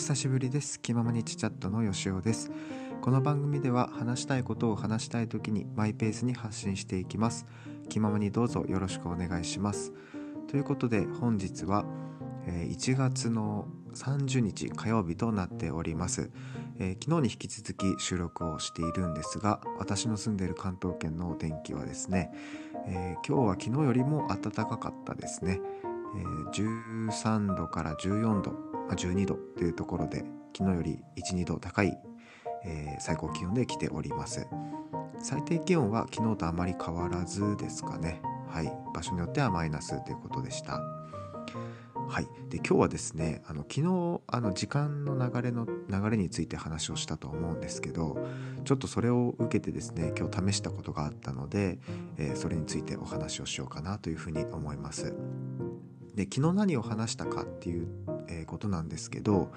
久しぶりです。気ままにちチャットのよしおです。この番組では話したいことを話したい時にマイペースに発信していきます。気ままにどうぞよろしくお願いします。ということで本日は1月の30日火曜日となっております、えー、昨日に引き続き収録をしているんですが私の住んでいる関東圏のお天気はですね、えー、今日は昨日よりも暖かかったですね、えー、13度から14度、12度というところで昨日より12度高い、えー、最高気温で来ております。最低気温は昨日とあまり変わらずですかね。はい。場所によってはマイナスということでした。はい、で今日はですねあの昨日あの時間の流れの流れについて話をしたと思うんですけどちょっとそれを受けてですね今日試したことがあったので、えー、それについてお話をしようかなというふうに思います。で昨日何を話したかっていうえことなんですけど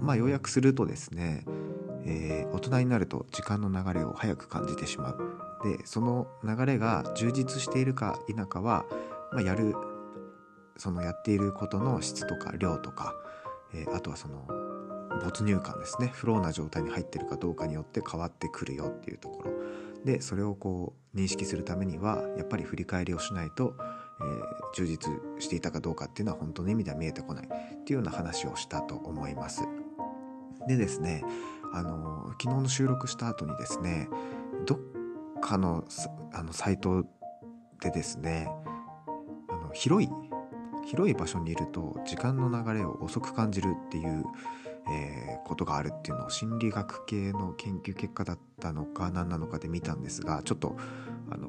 まあ要約するとですね、えー、大人になると時間の流れを早く感じてしまう。でその流れが充実しているか否かは、まあ、やるそのやっていることの質とか量とか、えー、あとはその没入感ですね。フローな状態に入ってるかどうかによって変わってくるよっていうところ。でそれをこう認識するためにはやっぱり振り返りをしないとえー、充実していたかどうかっていうのは本当の意味では見えてこないっていうような話をしたと思います。でですねあの昨日の収録した後にですねどっかのあのサイトでですねあの広い広い場所にいると時間の流れを遅く感じるっていう、えー、ことがあるっていうのを心理学系の研究結果だったのか何なのかで見たんですがちょっとあの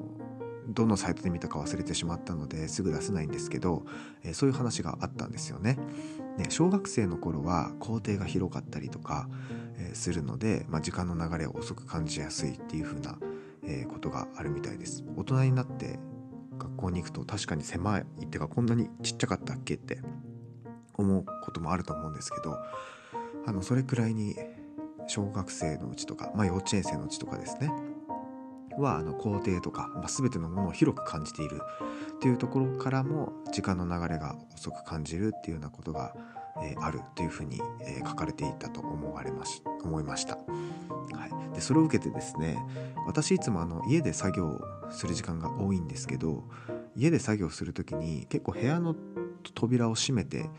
どのサイトで見たか忘れてしまったのですぐ出せないんですけど、えー、そういう話があったんですよね。ね小学生の頃は校庭が広かったりとか、えー、するので、まあ、時間の流れを遅く感じやすいっていう風な、えー、ことがあるみたいです。大人になって学校に行くと確かに狭いってかこんなにちっちゃかったっけって思うこともあると思うんですけどあのそれくらいに小学生のうちとか、まあ、幼稚園生のうちとかですねはあの肯定とか、まあ、全てのものを広く感じているっていうところからも時間の流れが遅く感じるっていうようなことが、えー、あるというふうに、えー、書かれていたと思われまし思いました。はい、でそれを受けてですね私いつもあの家で作業する時間が多いんですけど家で作業する時に結構部屋の扉を閉めて、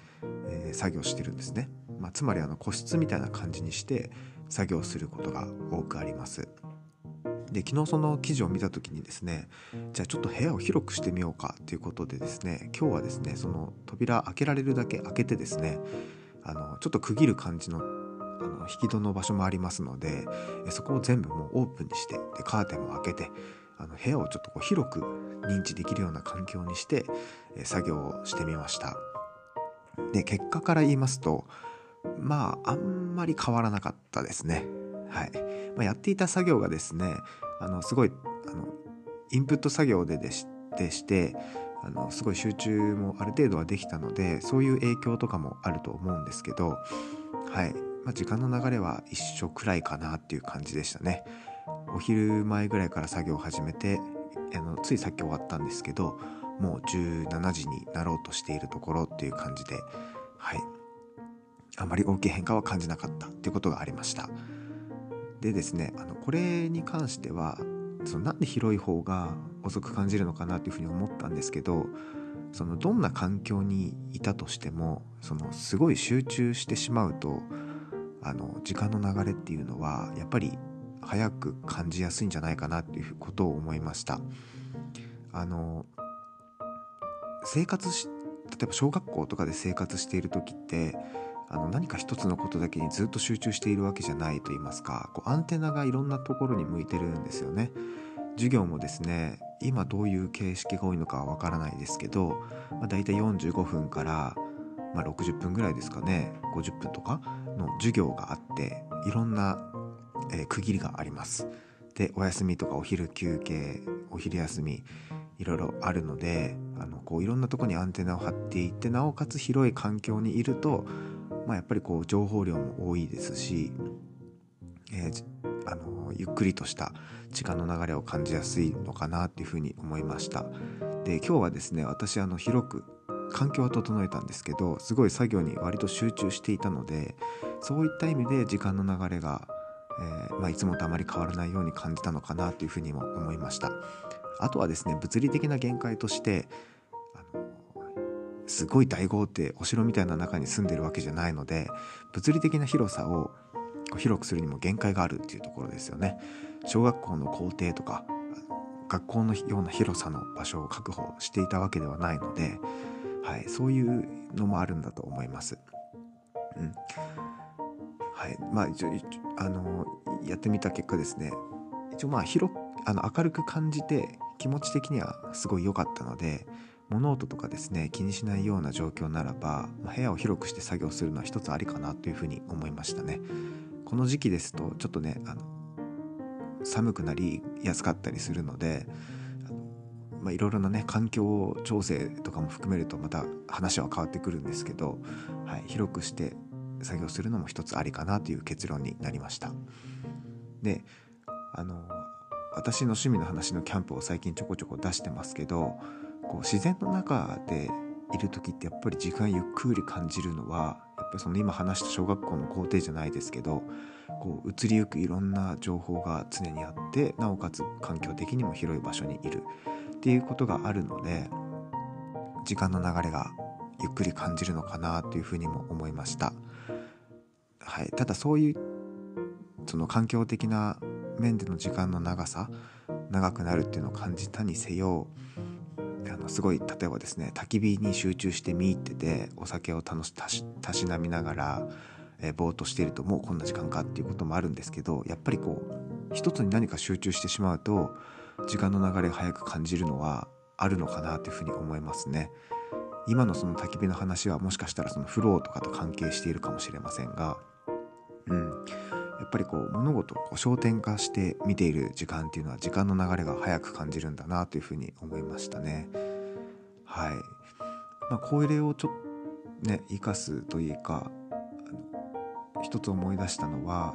えー、作業してるんですね。まあ、つまりあの個室みたいな感じにして作業することが多くあります。で昨日その記事を見た時にですねじゃあちょっと部屋を広くしてみようかということでですね今日はですねその扉開けられるだけ開けてですねあのちょっと区切る感じのあの引き戸の場所もありますのでそこを全部もうオープンにしてでカーテンも開けてあの部屋をちょっとこう広く認知できるような環境にして作業をしてみました。で結果から言いますとまああんまり変わらなかったですね。はい。まあ、やっていた作業がですねあのすごいあのインプット作業ででしでしてあのすごい集中もある程度はできたのでそういう影響とかもあると思うんですけどはい、まあ、時間の流れは一緒くらいかなっていう感じでしたね。お昼前ぐらいから作業を始めてあのついさっき終わったんですけどもう17時になろうとしているところっていう感じではい。あまり大きい変化は感じなかったっていうことがありました。でですねあのこれに関してはそのなんで広い方が遅く感じるのかなっていうふうに思ったんですけどそのどんな環境にいたとしてもそのすごい集中してしまうとあの時間の流れっていうのはやっぱり早く感じやすいんじゃないかなっていうことを思いました。あの生活し例えば小学校とかで生活している時ってあの何か一つのことだけにずっと集中しているわけじゃないと言いますかこうアンテナがいろんなところに向いてるんですよね。授業もですね今どういう形式が多いのかはわからないですけど、まあ、大体45分から、まあ、60分ぐらいですかね50分とかの授業があっていろんな、えー、区切りがあります。でお休みとかお昼休憩お昼休みいろいろあるのであのこういろんなとこにアンテナを張っていってなおかつ広い環境にいるとまあ、やっぱりこう情報量も多いですし、えー、あのゆっくりとした時間の流れを感じやすいのかなっていうふうに思いました。で今日はですね私あの広く環境は整えたんですけどすごい作業に割と集中していたのでそういった意味で時間の流れが、えー、まあ、いつもとあまり変わらないように感じたのかなというふうにも思いました。あとはですね物理的な限界としてすごい大豪邸お城みたいな中に住んでるわけじゃないので物理的な広さを広くするにも限界があるっていうところですよね。小学校の校庭とか学校のような広さの場所を確保していたわけではないので、はい、そういうのもあるんだと思います。うん。はいまあ、一応あのやってみた結果ですね。一応まあ広あの明るく感じて気持ち的にはすごい良かったので物音とかですね気にしないような状況ならば、ま、部屋を広くして作業するのは一つありかなというふうに思いましたね。この時期ですとちょっとねあの寒くなりやすかったりするので、いろいろなね環境調整とかも含めるとまた話は変わってくるんですけど、はい、広くして作業するのも一つありかなという結論になりましたであの私の趣味の話のキャンプを最近ちょこちょこ出してますけどこう自然の中でいる時ってやっぱり時間ゆっくり感じるのはやっぱりその今話した小学校の校庭じゃないですけどこう移りゆくいろんな情報が常にあってなおかつ環境的にも広い場所にいるっていうことがあるので時間の流れがゆっくり感じるのかなというふうにも思いました。はい、ただそういうその環境的な面での時間の長さ長くなるっていうのを感じたにせよあのすごい例えばですね焚き火に集中して見入っててお酒を楽したしたしなみながらえー、ぼーっとしているともうこんな時間かっていうこともあるんですけどやっぱりこう一つに何か集中してしまうと時間の流れが早く感じるのはあるのかなというふうに思いますね。今のその焚き火の話はもしかしたらそのフローとかと関係しているかもしれませんが、うん、やっぱりこう物事をこう焦点化して見ている時間っていうのは時間の流れが早く感じるんだなというふうに思いましたね。はい。まあ、これをちょっとね生かすというか一つ思い出したのは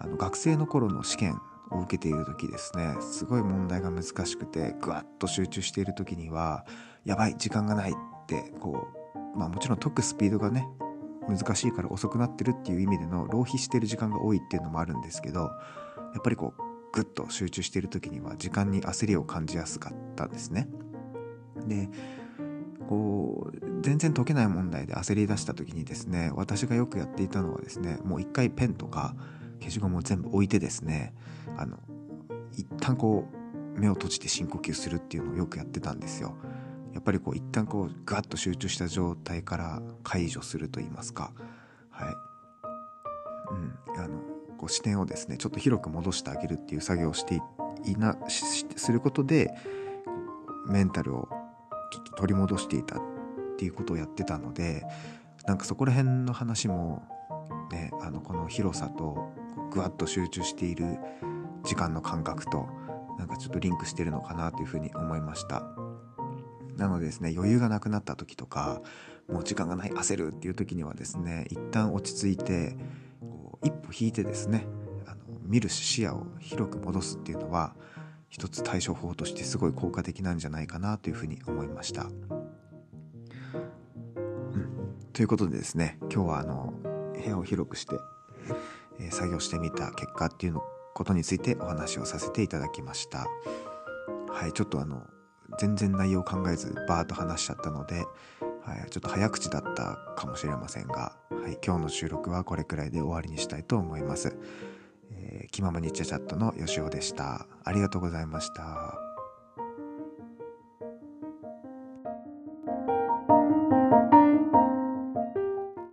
あの学生の頃の試験を受けている時ですねすごい問題が難しくてぐわっと集中している時にはやばい時間がないってこうまあもちろん解くスピードがね難しいから遅くなってるっていう意味での浪費してる時間が多いっていうのもあるんですけどやっぱりこうグッと集中してる時には時間に焦りを感じやすかったんですね。でこう全然解けない問題で焦り出した時にですね私がよくやっていたのはですねもう一回ペンとか消しゴムを全部置いてですねあの一旦こう目を閉じて深呼吸するっていうのをよくやってたんですよ。やっぱりこう一旦こうガッと集中した状態から解除すると言いますか。はい、うん、あのこう視点をですねちょっと広く戻してあげるっていう作業をしていなすることでメンタルをちょっと取り戻していたっていうことをやってたのでなんかそこら辺の話もねあのこの広さとぐわっと集中している時間の感覚となんかちょっとリンクしてるのかなというふうに思いました。なのでですね余裕がなくなった時とかもう時間がない焦るっていう時にはですね一旦落ち着いてこう一歩引いてですねあの見る視野を広く戻すっていうのは一つ対処法としてすごい効果的なんじゃないかなというふうに思いました。うん、ということでですね今日はあの部屋を広くして、えー、作業してみた結果っていうのことについてお話をさせていただきました。はいちょっとあの全然内容を考えずバーッと話しちゃったので、はい、ちょっと早口だったかもしれませんが、はい、今日の収録はこれくらいで終わりにしたいと思います。えー、気ままにチャチャットのよしおでした。ありがとうございました。